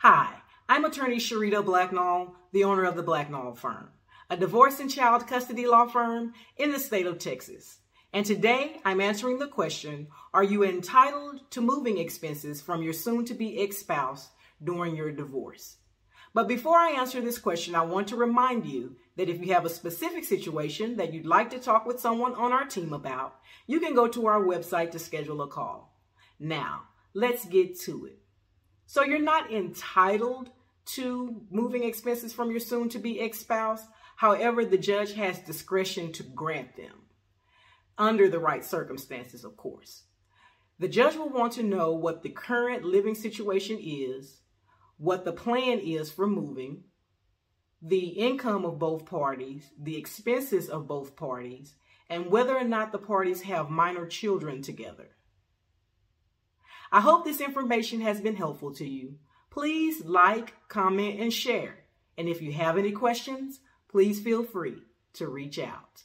Hi, I'm attorney Sharita Blacknall, the owner of the Blacknall Firm, a divorce and child custody law firm in the state of Texas. And today I'm answering the question Are you entitled to moving expenses from your soon to be ex spouse during your divorce? But before I answer this question, I want to remind you that if you have a specific situation that you'd like to talk with someone on our team about, you can go to our website to schedule a call. Now, let's get to it. So you're not entitled to moving expenses from your soon to be ex spouse. However, the judge has discretion to grant them under the right circumstances, of course. The judge will want to know what the current living situation is, what the plan is for moving, the income of both parties, the expenses of both parties, and whether or not the parties have minor children together. I hope this information has been helpful to you. Please like, comment, and share. And if you have any questions, please feel free to reach out.